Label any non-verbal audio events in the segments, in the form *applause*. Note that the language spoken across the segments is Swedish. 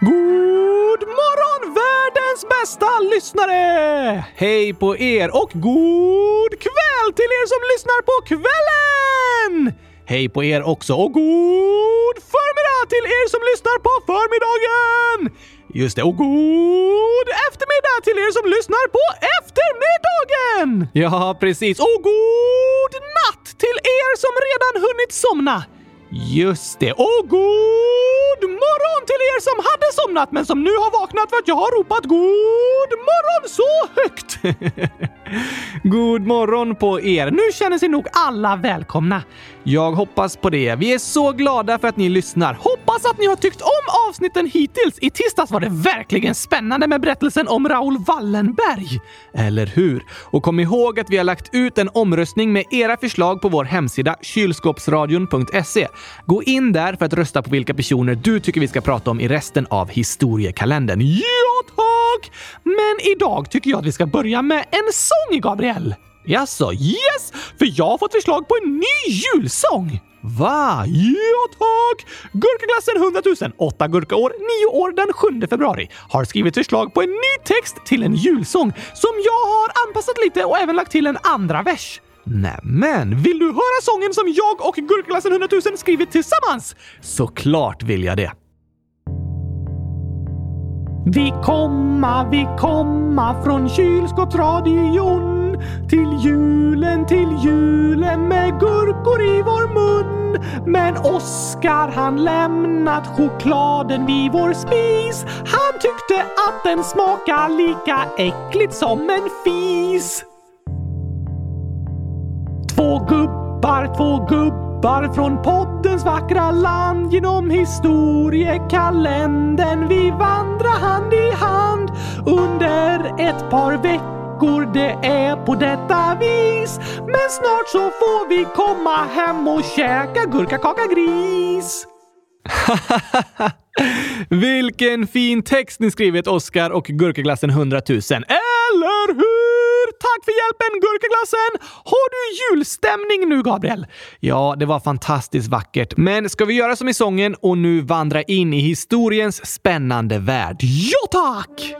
God morgon världens bästa lyssnare! Hej på er och god kväll till er som lyssnar på kvällen! Hej på er också och god förmiddag till er som lyssnar på förmiddagen! Just det, och god eftermiddag till er som lyssnar på eftermiddagen! Ja, precis. Och god natt till er som redan hunnit somna! Just det. Och god morgon till er som hade somnat men som nu har vaknat för att jag har ropat god morgon så högt! *laughs* god morgon på er. Nu känner sig nog alla välkomna. Jag hoppas på det. Vi är så glada för att ni lyssnar. Hoppas att ni har tyckt om avsnitten hittills. I tisdags var det verkligen spännande med berättelsen om Raoul Wallenberg. Eller hur? Och kom ihåg att vi har lagt ut en omröstning med era förslag på vår hemsida kylskåpsradion.se. Gå in där för att rösta på vilka personer du tycker vi ska prata om i resten av historiekalendern. Ja, tack! Men idag tycker jag att vi ska börja med en sång, Gabriel. Jaså, yes! För jag har fått förslag på en ny julsång! Va? Ja tack! Gurkaglassen 100 000, 8 gurkaår, 9 år den 7 februari har skrivit förslag på en ny text till en julsång som jag har anpassat lite och även lagt till en andra vers. Nämen, vill du höra sången som jag och Gurkaglassen 100 000 skrivit tillsammans? Såklart vill jag det. Vi komma, vi komma från kylskåpsradion till julen, till julen med gurkor i vår mun. Men Oskar han lämnat chokladen vid vår spis. Han tyckte att den smakade lika äckligt som en fis. Två gubbar, två gubbar från podden poddens vackra land genom historiekalendern vi vandrar hand i hand under ett par veckor det är på detta vis. Men snart så får vi komma hem och käka gurkakaka gris. *laughs* Vilken fin text ni skrivit, Oskar och Gurkaglassen 100 000. Tack för hjälpen, Gurkaglassen! Har du julstämning nu, Gabriel? Ja, det var fantastiskt vackert. Men ska vi göra som i sången och nu vandra in i historiens spännande värld? Ja, tack!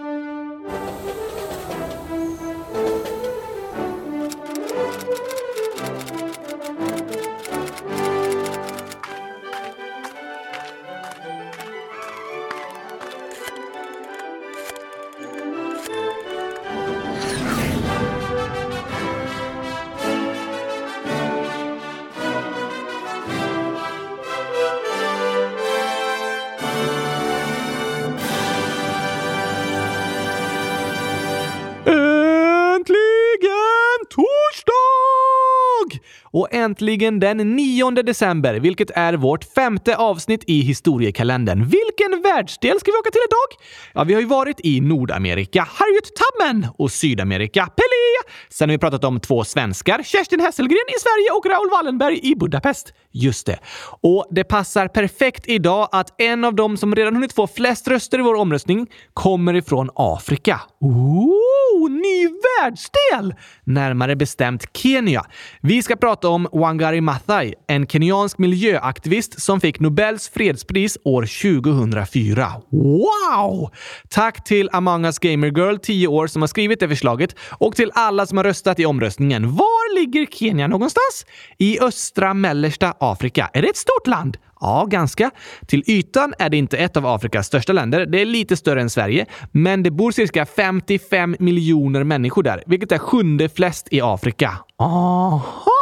Och äntligen den 9 december, vilket är vårt femte avsnitt i historiekalendern. Vilken världsdel ska vi åka till idag? Ja, vi har ju varit i Nordamerika, Harriet Tubman och Sydamerika, Pelé. Sen har vi pratat om två svenskar, Kerstin Hesselgren i Sverige och Raoul Wallenberg i Budapest. Just det. Och det passar perfekt idag att en av dem som redan hunnit få flest röster i vår omröstning kommer ifrån Afrika. Ooh, ny världsdel! Närmare bestämt Kenya. Vi ska prata om Wangari Maathai, en kenyansk miljöaktivist som fick Nobels fredspris år 2004. Wow! Tack till Among Us Gamer Girl, 10 år, som har skrivit det förslaget och till alla som har röstat i omröstningen. Var ligger Kenya någonstans? I östra mellersta Afrika. Är det ett stort land? Ja, ganska. Till ytan är det inte ett av Afrikas största länder. Det är lite större än Sverige, men det bor cirka 55 miljoner människor där, vilket är sjunde flest i Afrika. Aha!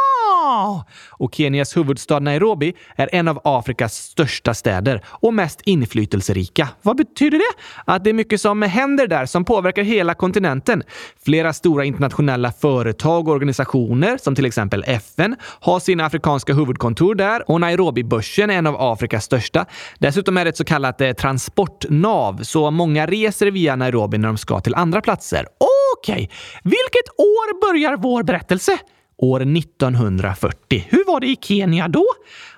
Och Kenias huvudstad Nairobi är en av Afrikas största städer och mest inflytelserika. Vad betyder det? Att det är mycket som händer där som påverkar hela kontinenten. Flera stora internationella företag och organisationer, som till exempel FN, har sina afrikanska huvudkontor där och Nairobi-börsen är en av Afrikas största. Dessutom är det ett så kallat eh, transportnav, så många reser via Nairobi när de ska till andra platser. Okej, okay. vilket år börjar vår berättelse? År 1940. Hur var det i Kenya då?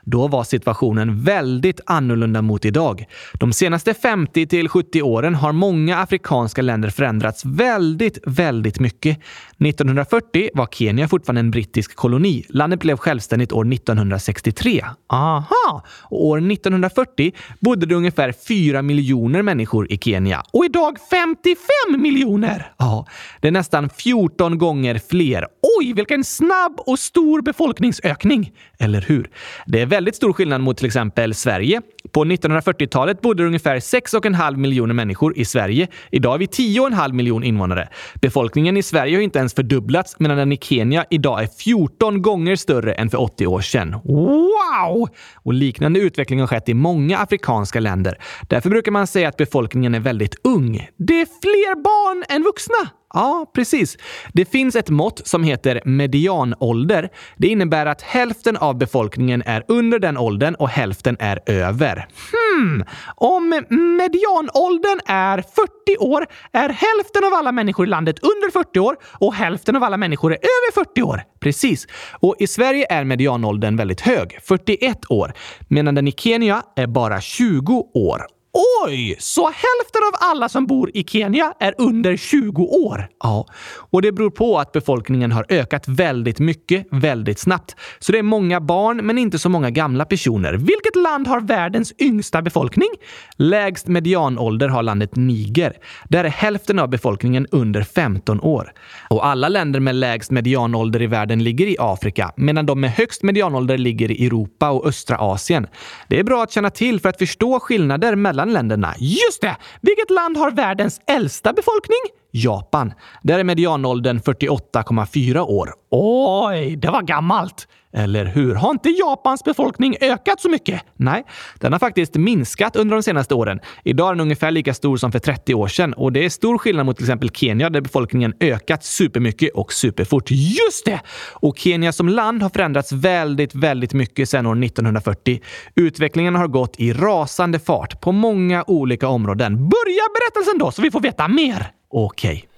Då var situationen väldigt annorlunda mot idag. De senaste 50 till 70 åren har många afrikanska länder förändrats väldigt, väldigt mycket. 1940 var Kenya fortfarande en brittisk koloni. Landet blev självständigt år 1963. Aha! Och år 1940 bodde det ungefär 4 miljoner människor i Kenya. Och idag 55 miljoner! Ja, det är nästan 14 gånger fler. Oj, vilken snabb och stor befolkningsökning! Eller hur? Det är väldigt stor skillnad mot till exempel Sverige. På 1940-talet bodde det ungefär 6,5 miljoner människor i Sverige. Idag är vi 10,5 miljoner invånare. Befolkningen i Sverige har inte ens fördubblats medan den i Kenya idag är 14 gånger större än för 80 år sedan. Wow! Och liknande utveckling har skett i många afrikanska länder. Därför brukar man säga att befolkningen är väldigt ung. Det är fler barn än vuxna! Ja, precis. Det finns ett mått som heter median barnålder. Det innebär att hälften av befolkningen är under den åldern och hälften är över. Hmm, om medianåldern är 40 år är hälften av alla människor i landet under 40 år och hälften av alla människor är över 40 år. Precis. Och i Sverige är medianåldern väldigt hög, 41 år, medan den i Kenya är bara 20 år. Oj! Så hälften av alla som bor i Kenya är under 20 år? Ja, och det beror på att befolkningen har ökat väldigt mycket, väldigt snabbt. Så det är många barn, men inte så många gamla personer. Vilket land har världens yngsta befolkning? Lägst medianålder har landet Niger. Där är hälften av befolkningen under 15 år. Och alla länder med lägst medianålder i världen ligger i Afrika, medan de med högst medianålder ligger i Europa och östra Asien. Det är bra att känna till för att förstå skillnader mellan mellan länderna. Just det! Vilket land har världens äldsta befolkning? Japan. Där är medianåldern 48,4 år. Oj, det var gammalt! Eller hur? Har inte Japans befolkning ökat så mycket? Nej, den har faktiskt minskat under de senaste åren. Idag är den ungefär lika stor som för 30 år sedan och det är stor skillnad mot till exempel Kenya där befolkningen ökat supermycket och superfort. Just det! Och Kenya som land har förändrats väldigt, väldigt mycket sedan år 1940. Utvecklingen har gått i rasande fart på många olika områden. Börja berättelsen då så vi får veta mer! Okej.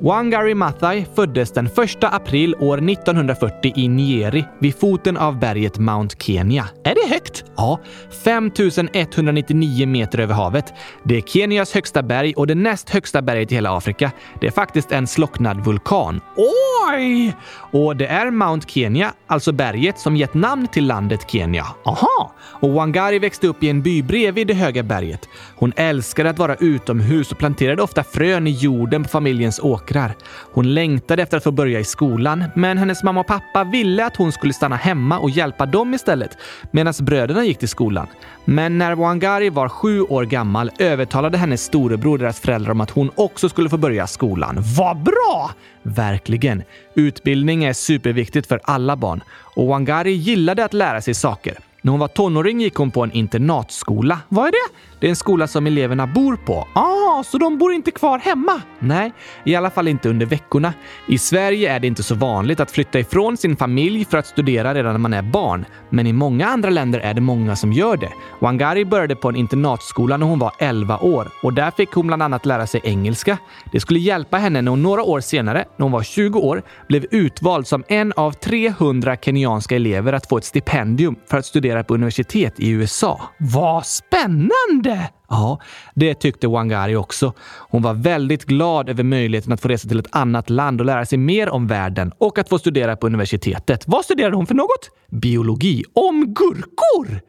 Wangari Maathai föddes den 1 april år 1940 i Nyeri vid foten av berget Mount Kenya. Är det högt? Ja, 5199 meter över havet. Det är Kenyas högsta berg och det näst högsta berget i hela Afrika. Det är faktiskt en slocknad vulkan. Oj! Och det är Mount Kenya, alltså berget, som gett namn till landet Kenya. Aha! Och Wangari växte upp i en by bredvid det höga berget. Hon älskade att vara utomhus och planterade ofta frön i jorden på familjens åkrar. Hon längtade efter att få börja i skolan, men hennes mamma och pappa ville att hon skulle stanna hemma och hjälpa dem istället, medan bröderna gick till skolan. Men när Wangari var sju år gammal övertalade hennes storebror deras föräldrar om att hon också skulle få börja skolan. Vad bra! Verkligen. Utbildning är superviktigt för alla barn och Wangari gillade att lära sig saker. När hon var tonåring gick hon på en internatskola. Vad är det? Det är en skola som eleverna bor på. Ah, så de bor inte kvar hemma? Nej, i alla fall inte under veckorna. I Sverige är det inte så vanligt att flytta ifrån sin familj för att studera redan när man är barn. Men i många andra länder är det många som gör det. Wangari började på en internatskola när hon var 11 år och där fick hon bland annat lära sig engelska. Det skulle hjälpa henne när hon några år senare, när hon var 20 år, blev utvald som en av 300 kenyanska elever att få ett stipendium för att studera på universitet i USA. Vad spännande! Det! Ja, det tyckte Wangari också. Hon var väldigt glad över möjligheten att få resa till ett annat land och lära sig mer om världen och att få studera på universitetet. Vad studerade hon för något? Biologi. Om gurkor!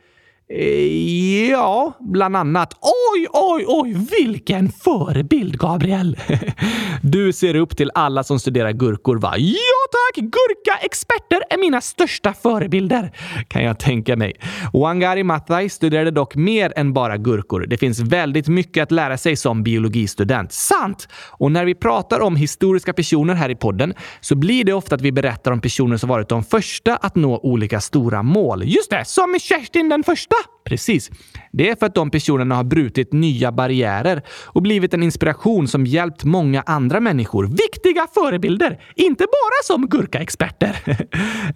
Eh, ja, bland annat. Oj, oj, oj, vilken förebild, Gabriel! *laughs* Du ser upp till alla som studerar gurkor, va? Ja tack! Gurkaexperter är mina största förebilder, kan jag tänka mig. Wangari Maathai studerade dock mer än bara gurkor. Det finns väldigt mycket att lära sig som biologistudent. Sant! Och när vi pratar om historiska personer här i podden så blir det ofta att vi berättar om personer som varit de första att nå olika stora mål. Just det, som Kerstin den första pas. Precis. Det är för att de personerna har brutit nya barriärer och blivit en inspiration som hjälpt många andra människor. Viktiga förebilder! Inte bara som gurkaexperter.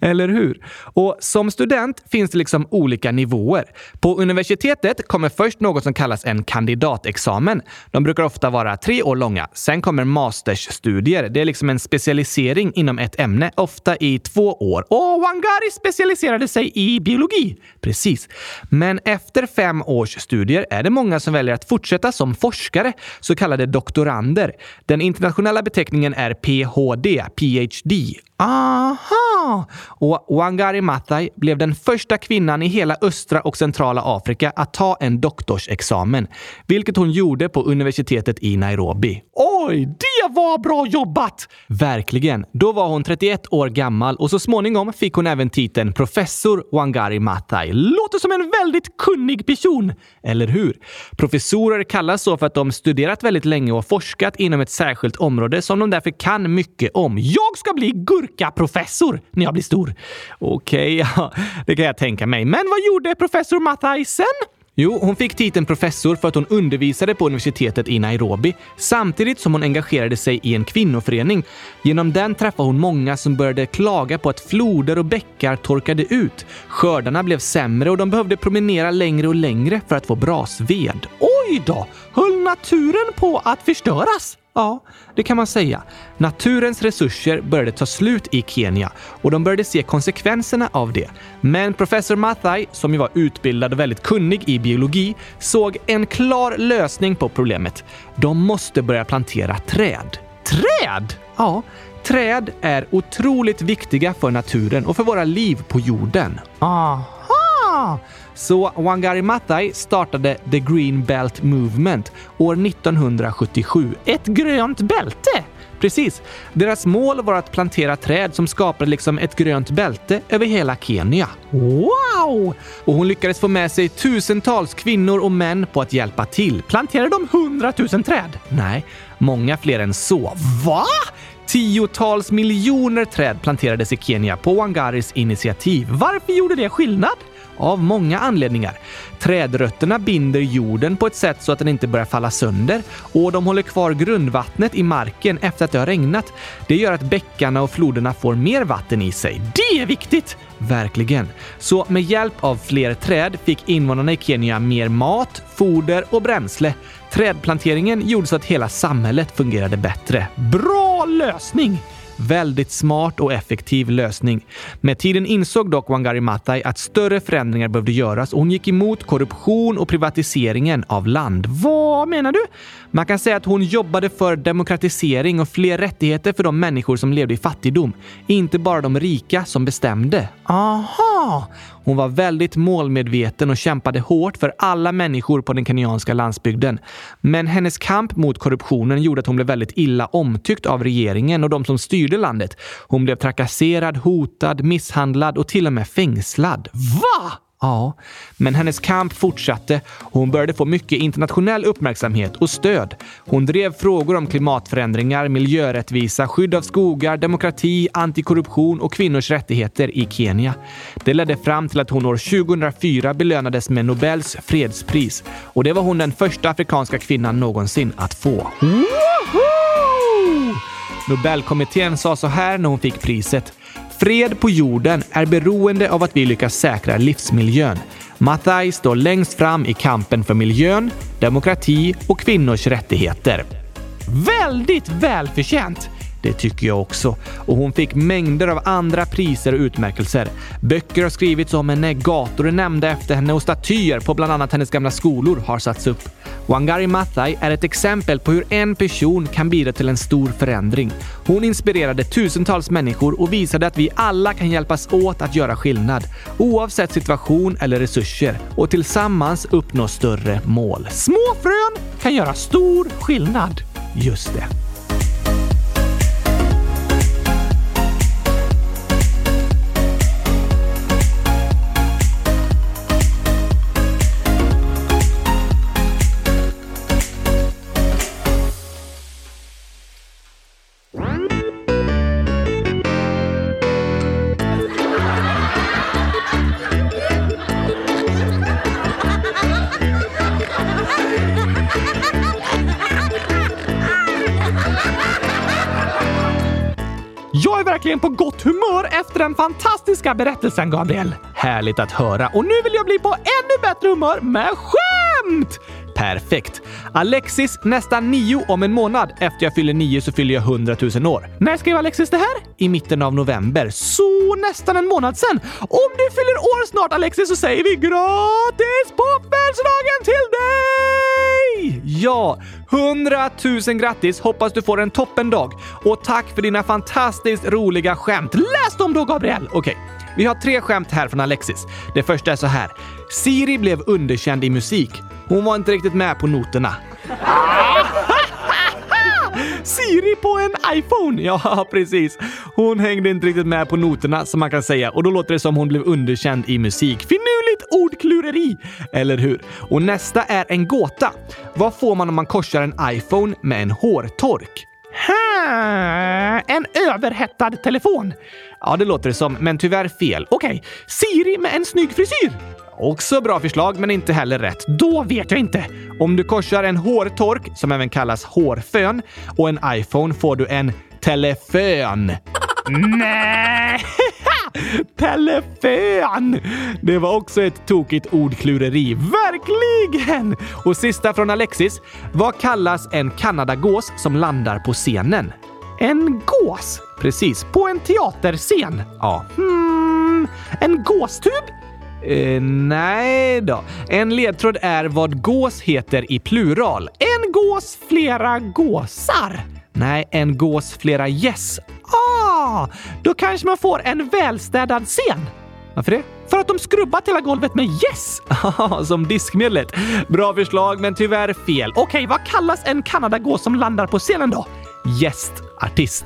*laughs* Eller hur? Och som student finns det liksom olika nivåer. På universitetet kommer först något som kallas en kandidatexamen. De brukar ofta vara tre år långa. Sen kommer masterstudier. Det är liksom en specialisering inom ett ämne, ofta i två år. Och Wangari specialiserade sig i biologi. Precis. Men efter fem års studier är det många som väljer att fortsätta som forskare, så kallade doktorander. Den internationella beteckningen är PhD, PhD. Aha! Och Wangari Maathai blev den första kvinnan i hela östra och centrala Afrika att ta en doktorsexamen, vilket hon gjorde på universitetet i Nairobi. Oj, det var bra jobbat! Verkligen. Då var hon 31 år gammal och så småningom fick hon även titeln professor Wangari Maathai. Låter som en väldigt kunnig person, eller hur? Professorer kallas så för att de studerat väldigt länge och forskat inom ett särskilt område som de därför kan mycket om. Jag ska bli gurkaprofessor när jag blir stor. Okej, okay, *laughs* ja, det kan jag tänka mig. Men vad gjorde professor Maathai sen? Jo, hon fick titeln professor för att hon undervisade på universitetet i Nairobi samtidigt som hon engagerade sig i en kvinnoförening. Genom den träffade hon många som började klaga på att floder och bäckar torkade ut. Skördarna blev sämre och de behövde promenera längre och längre för att få brasved. Oj då! Höll naturen på att förstöras? Ja, det kan man säga. Naturens resurser började ta slut i Kenya och de började se konsekvenserna av det. Men professor Mathai, som ju var utbildad och väldigt kunnig i biologi, såg en klar lösning på problemet. De måste börja plantera träd. Träd? Ja, träd är otroligt viktiga för naturen och för våra liv på jorden. Aha! Så Wangari Maathai startade The Green Belt Movement år 1977. Ett grönt bälte! Precis. Deras mål var att plantera träd som skapade liksom ett grönt bälte över hela Kenya. Wow! Och hon lyckades få med sig tusentals kvinnor och män på att hjälpa till. Planterade de hundratusen träd? Nej, många fler än så. Va? Tiotals miljoner träd planterades i Kenya på Wangaris initiativ. Varför gjorde det skillnad? Av många anledningar. Trädrötterna binder jorden på ett sätt så att den inte börjar falla sönder och de håller kvar grundvattnet i marken efter att det har regnat. Det gör att bäckarna och floderna får mer vatten i sig. Det är viktigt! Verkligen. Så med hjälp av fler träd fick invånarna i Kenya mer mat, foder och bränsle. Trädplanteringen gjorde så att hela samhället fungerade bättre. Bra lösning! Väldigt smart och effektiv lösning. Med tiden insåg dock Wangari Maathai att större förändringar behövde göras och hon gick emot korruption och privatiseringen av land. Vad menar du? Man kan säga att hon jobbade för demokratisering och fler rättigheter för de människor som levde i fattigdom. Inte bara de rika som bestämde. Aha! Hon var väldigt målmedveten och kämpade hårt för alla människor på den kenyanska landsbygden. Men hennes kamp mot korruptionen gjorde att hon blev väldigt illa omtyckt av regeringen och de som styrde landet. Hon blev trakasserad, hotad, misshandlad och till och med fängslad. Va? Ja, men hennes kamp fortsatte och hon började få mycket internationell uppmärksamhet och stöd. Hon drev frågor om klimatförändringar, miljörättvisa, skydd av skogar, demokrati, antikorruption och kvinnors rättigheter i Kenya. Det ledde fram till att hon år 2004 belönades med Nobels fredspris och det var hon den första afrikanska kvinnan någonsin att få. Woho! Nobelkommittén sa så här när hon fick priset. Fred på jorden är beroende av att vi lyckas säkra livsmiljön. Mathai står längst fram i kampen för miljön, demokrati och kvinnors rättigheter. Väldigt välförtjänt! Det tycker jag också. Och hon fick mängder av andra priser och utmärkelser. Böcker har skrivits om henne, gator är nämnda efter henne och statyer på bland annat hennes gamla skolor har satts upp. Wangari Maathai är ett exempel på hur en person kan bidra till en stor förändring. Hon inspirerade tusentals människor och visade att vi alla kan hjälpas åt att göra skillnad, oavsett situation eller resurser och tillsammans uppnå större mål. Små frön kan göra stor skillnad. Just det. Den fantastiska berättelsen, Gabriel. Härligt att höra. Och nu vill jag bli på ännu bättre humör med skämt! Perfekt. Alexis nästan nio om en månad. Efter jag fyller nio så fyller jag hundratusen år. När skrev Alexis det här? I mitten av november. Så nästan en månad sen. Om du fyller år snart Alexis så säger vi gratis på födelsedagen till dig! Ja, hundratusen grattis! Hoppas du får en toppendag. Och tack för dina fantastiskt roliga skämt. Läs dem då Gabriel! Okej. Okay. Vi har tre skämt här från Alexis. Det första är så här. Siri blev underkänd i musik. Hon var inte riktigt med på noterna. Siri på en iPhone! *laughs* Ja, precis. Hon hängde inte riktigt med på noterna som man kan säga och då låter det som hon blev underkänd i musik. Finurligt ordklureri! Eller hur? Och nästa är en gåta. Vad får man om man korsar en iPhone med en hårtork? Ha, en överhettad telefon. Ja, det låter det som, men tyvärr fel. Okej, okay. Siri med en snygg frisyr. Också bra förslag, men inte heller rätt. Då vet jag inte. Om du korsar en hårtork, som även kallas hårfön, och en iPhone får du en telefön. *laughs* Nej! Telefön! Det var också ett tokigt ordklureri. Verkligen! Och sista från Alexis. Vad kallas en kanadagås som landar på scenen? En gås? Precis, på en teaterscen. Ja. Hmm, en gåstub? Eh, nej då. En ledtråd är vad gås heter i plural. En gås, flera gåsar. Nej, en gås, flera gäss. Yes. Ah, då kanske man får en välstädad scen. Varför det? För att de skrubbat hela golvet med yes! *laughs* Ah, som diskmedlet. Bra förslag, men tyvärr fel. Okej, okay, vad kallas en kanadagås som landar på scenen då? Gästartist.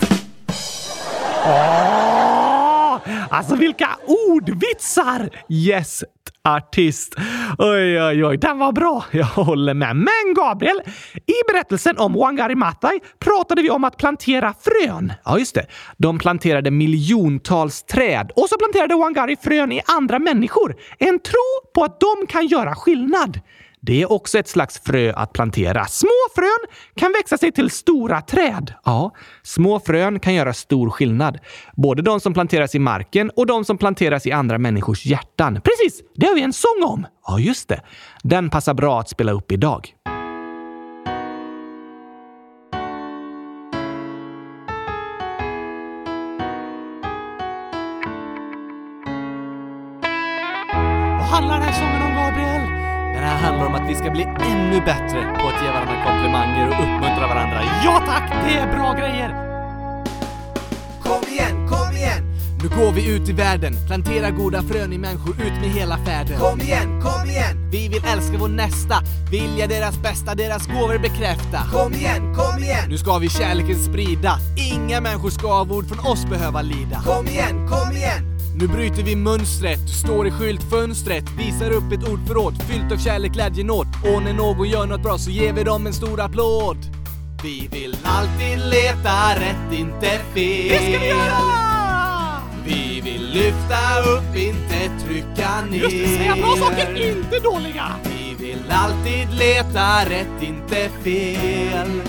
Oh, alltså vilka ordvitsar! Yes, artist. Oj, oj, oj, den var bra. Jag håller med. Men Gabriel, i berättelsen om Wangari Maathai pratade vi om att plantera frön. Ja, just det. De planterade miljontals träd och så planterade Wangari frön i andra människor. En tro på att de kan göra skillnad. Det är också ett slags frö att plantera. Små frön kan växa sig till stora träd. Ja, små frön kan göra stor skillnad. Både de som planteras i marken och de som planteras i andra människors hjärtan. Precis! Det har vi en sång om. Ja, just det. Den passar bra att spela upp idag. Ska bli ännu bättre på att ge varandra komplimanger och uppmuntra varandra. Ja tack! Det är bra grejer! Kom igen, kom igen! Nu går vi ut i världen, planterar goda frön i människor ut med hela färden. Kom igen, kom igen! Vi vill älska vår nästa, vilja deras bästa, deras gåvor bekräfta. Kom igen, kom igen! Nu ska vi kärleken sprida, inga människor ska av ord från oss behöva lida. Kom igen, kom igen! Nu bryter vi mönstret, står i skyltfönstret, visar upp ett ordförråd fyllt av kärlek, glädje, nåd. Och när någon gör något bra så ger vi dem en stor applåd. Vi vill alltid leta rätt, inte fel. Det ska vi göra! Vi vill lyfta upp, inte trycka ner. Just det, säga bra saker, inte dåliga. Vi vill alltid leta rätt, inte fel.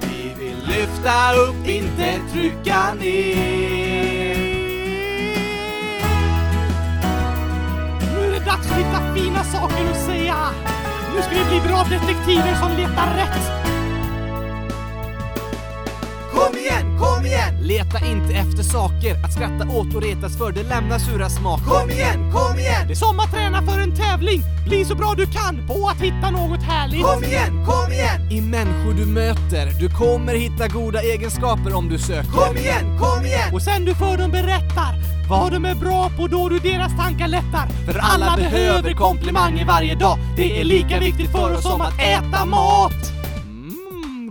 Vi vill lyfta upp, inte trycka ner. Dags att hitta fina saker att säga. Nu ska vi bli bra detektiver som letar rätt. Kom igen, kom igen! Leta inte efter saker att skratta åt och retas för, det lämnar sura smaker. Kom igen, kom igen! Det är som att träna för en tävling. Bli så bra du kan på att hitta något härligt. Kom igen, kom igen! I människor du möter, du kommer hitta goda egenskaper om du söker. Kom igen, kom igen! Och sen du för dem berättar vad de är bra på då du deras tankar lättar. För alla behöver komplimanger varje dag. Det är lika viktigt för oss som att äta mat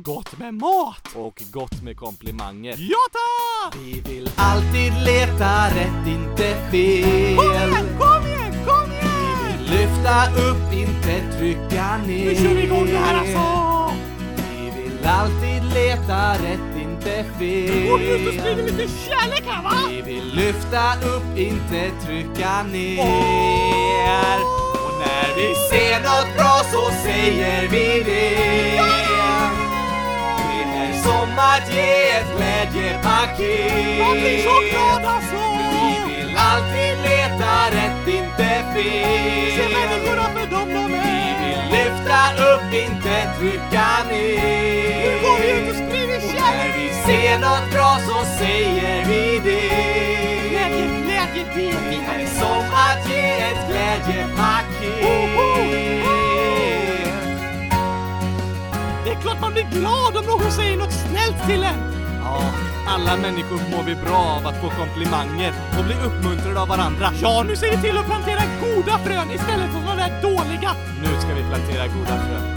gott med mat! Och gott med komplimanger. Ja tack! Vi vill alltid leta rätt, inte fel. Kom igen, kom igen, kom igen! Vi vill lyfta upp, inte trycka ner. Nu kör vi igång det här alltså! Vi vill alltid leta rätt, inte fel. Och ut och sprider lite kärlek här va? Vi vill lyfta upp, inte trycka ner. Oh! Och när vi ser något bra så säger vi det. Att ge ett glädjepaket. Man blir så glad alltså! Vi vill alltid leta rätt, inte fel. Se människorna för dem de Vi vill lyfta upp, inte trycka ner. Nu går vi ut och sprider Och när kärlek! vi ser något bra så säger vi det. Glädje, glädje, det är som att ge ett glädjepaket. Klart man blir glad om någon säger något snällt till en! Ja, alla människor mår vi bra av att få komplimanger och bli uppmuntrade av varandra. Ja, nu ser vi till att plantera goda frön istället för sådana där dåliga. Nu ska vi plantera goda frön.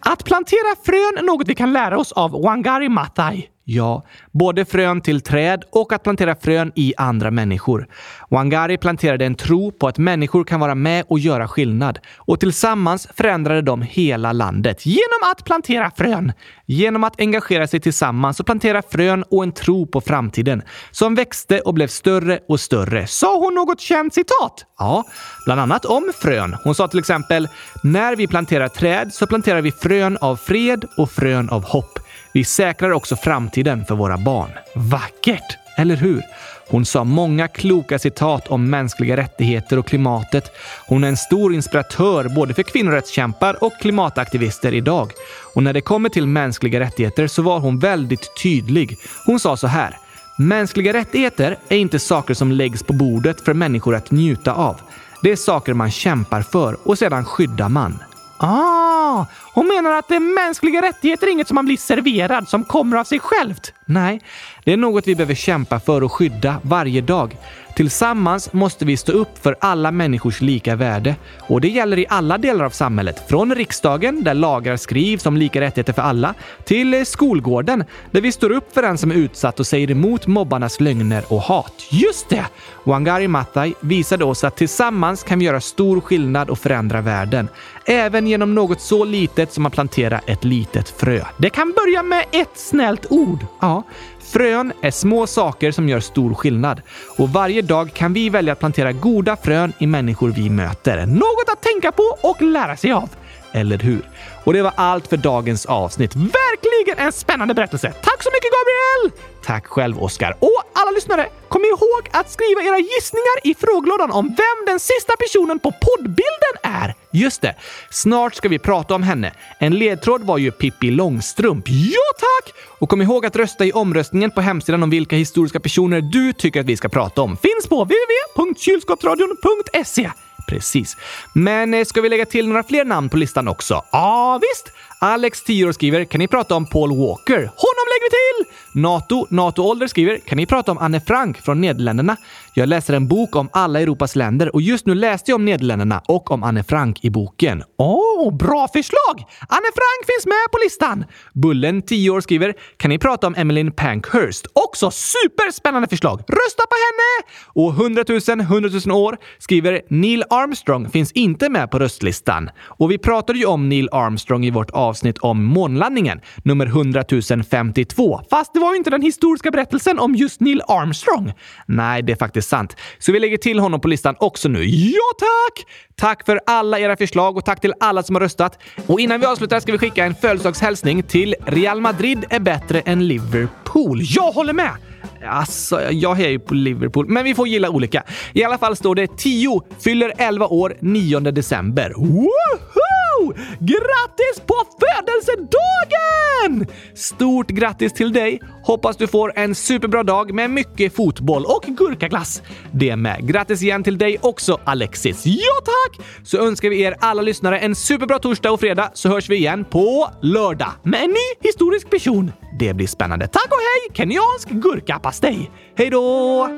Att plantera frön är något vi kan lära oss av Wangari Maathai. Ja, både frön till träd och att plantera frön i andra människor. Wangari planterade en tro på att människor kan vara med och göra skillnad. Och tillsammans förändrade de hela landet genom att plantera frön. Genom att engagera sig tillsammans och plantera frön och en tro på framtiden som växte och blev större och större. Sa hon något känt citat? Ja, bland annat om frön. Hon sa till exempel “När vi planterar träd så planterar vi frön av fred och frön av hopp. Vi säkrar också framtiden för våra barn.” Vackert! Eller hur? Hon sa många kloka citat om mänskliga rättigheter och klimatet. Hon är en stor inspiratör både för kvinnorättskämpar och klimataktivister idag. Och när det kommer till mänskliga rättigheter så var hon väldigt tydlig. Hon sa så här. Mänskliga rättigheter är inte saker som läggs på bordet för människor att njuta av. Det är saker man kämpar för och sedan skyddar man. Ah, hon menar att det mänskliga rättigheter är inget som man blir serverad som kommer av sig självt. Nej, det är något vi behöver kämpa för och skydda varje dag. Tillsammans måste vi stå upp för alla människors lika värde. Och det gäller i alla delar av samhället. Från riksdagen, där lagar skrivs om lika rättigheter för alla, till skolgården, där vi står upp för den som är utsatt och säger emot mobbarnas lögner och hat. Just det! Wangari Maathai visade oss att tillsammans kan vi göra stor skillnad och förändra världen. Även genom något så litet som att plantera ett litet frö. Det kan börja med ett snällt ord. Ja, Frön är små saker som gör stor skillnad. Och varje dag kan vi välja att plantera goda frön i människor vi möter. Något att tänka på och lära sig av. Eller hur? Och det var allt för dagens avsnitt. Verkligen en spännande berättelse. Tack så mycket Gabriel! Tack själv Oskar. Och alla lyssnare, kom ihåg att skriva era gissningar i frågelådan om vem den sista personen på poddbilden är. Just det, snart ska vi prata om henne. En ledtråd var ju Pippi Långstrump. Ja tack! Och kom ihåg att rösta i omröstningen på hemsidan om vilka historiska personer du tycker att vi ska prata om. Finns på www.kylskapsradion.se. Precis. Men eh, ska vi lägga till några fler namn på listan också? Ja, visst! Alex, 10 år, skriver “Kan ni prata om Paul Walker?” Honom lägger vi till! Nato, NATO-ålder, skriver “Kan ni prata om Anne Frank från Nederländerna?” Jag läser en bok om alla Europas länder och just nu läste jag om Nederländerna och om Anne Frank i boken. Åh, oh, bra förslag! Anne Frank finns med på listan! Bullen, 10 år, skriver “Kan ni prata om Emmeline Pankhurst?” Också superspännande förslag! Rösta på henne! Och 100 000 100 000 år skriver “Neil Armstrong finns inte med på röstlistan.” Och vi pratade ju om Neil Armstrong i vårt avsnitt om månlandningen, nummer 100 052. Fast det var ju inte den historiska berättelsen om just Neil Armstrong. Nej, det är faktiskt intressant. Så vi lägger till honom på listan också nu. Ja, tack! Tack för alla era förslag och tack till alla som har röstat. Och innan vi avslutar ska vi skicka en födelsedagshälsning till Real Madrid är bättre än Liverpool. Jag håller med! Alltså, jag hejar ju på Liverpool, men vi får gilla olika. I alla fall står det 10 fyller 11 år 9 december. Woho! Grattis på födelsedagen! Stort grattis till dig! Hoppas du får en superbra dag med mycket fotboll och gurkaglass. Det med. Grattis igen till dig också, Alexis. Ja, tack! Så önskar vi er alla lyssnare en superbra torsdag och fredag så hörs vi igen på lördag med en ny historisk person. Det blir spännande. Tack och hej! Kenyansk gurkapastej. Hej då!